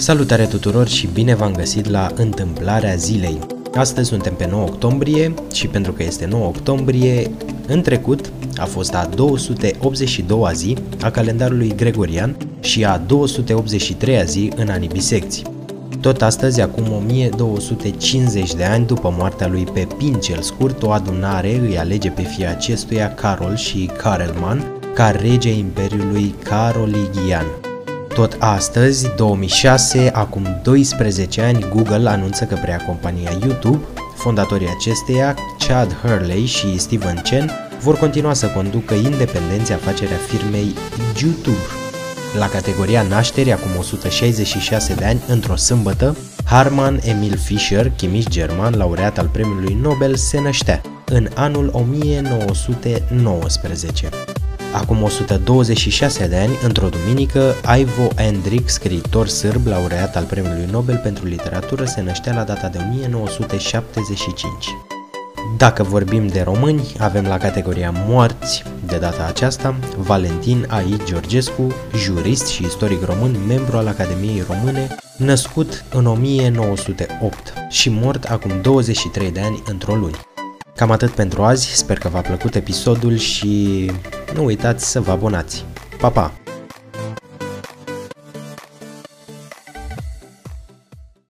Salutare tuturor și bine v-am găsit la întâmplarea zilei. Astăzi suntem pe 9 octombrie și pentru că este 9 octombrie, în trecut a fost a 282-a zi a calendarului gregorian și a 283-a zi în anii bisecți. Tot astăzi, acum 1250 de ani după moartea lui Pepin cel Scurt, o adunare îi alege pe fii acestuia Carol și Karelman ca rege Imperiului Carolingian. Tot astăzi, 2006, acum 12 ani, Google anunță că prea compania YouTube, fondatorii acesteia, Chad Hurley și Steven Chen, vor continua să conducă independenții afacerea firmei YouTube. La categoria nașteri, acum 166 de ani, într-o sâmbătă, Harman Emil Fischer, chimist german, laureat al premiului Nobel, se năștea în anul 1919. Acum 126 de ani, într-o duminică, Ivo Endrick, scriitor sârb, laureat al Premiului Nobel pentru Literatură, se năștea la data de 1975. Dacă vorbim de români, avem la categoria moarți, de data aceasta, Valentin A.I. Georgescu, jurist și istoric român, membru al Academiei Române, născut în 1908 și mort acum 23 de ani într-o luni. Cam atât pentru azi, sper că v-a plăcut episodul și nu uitați să vă abonați. Pa, pa!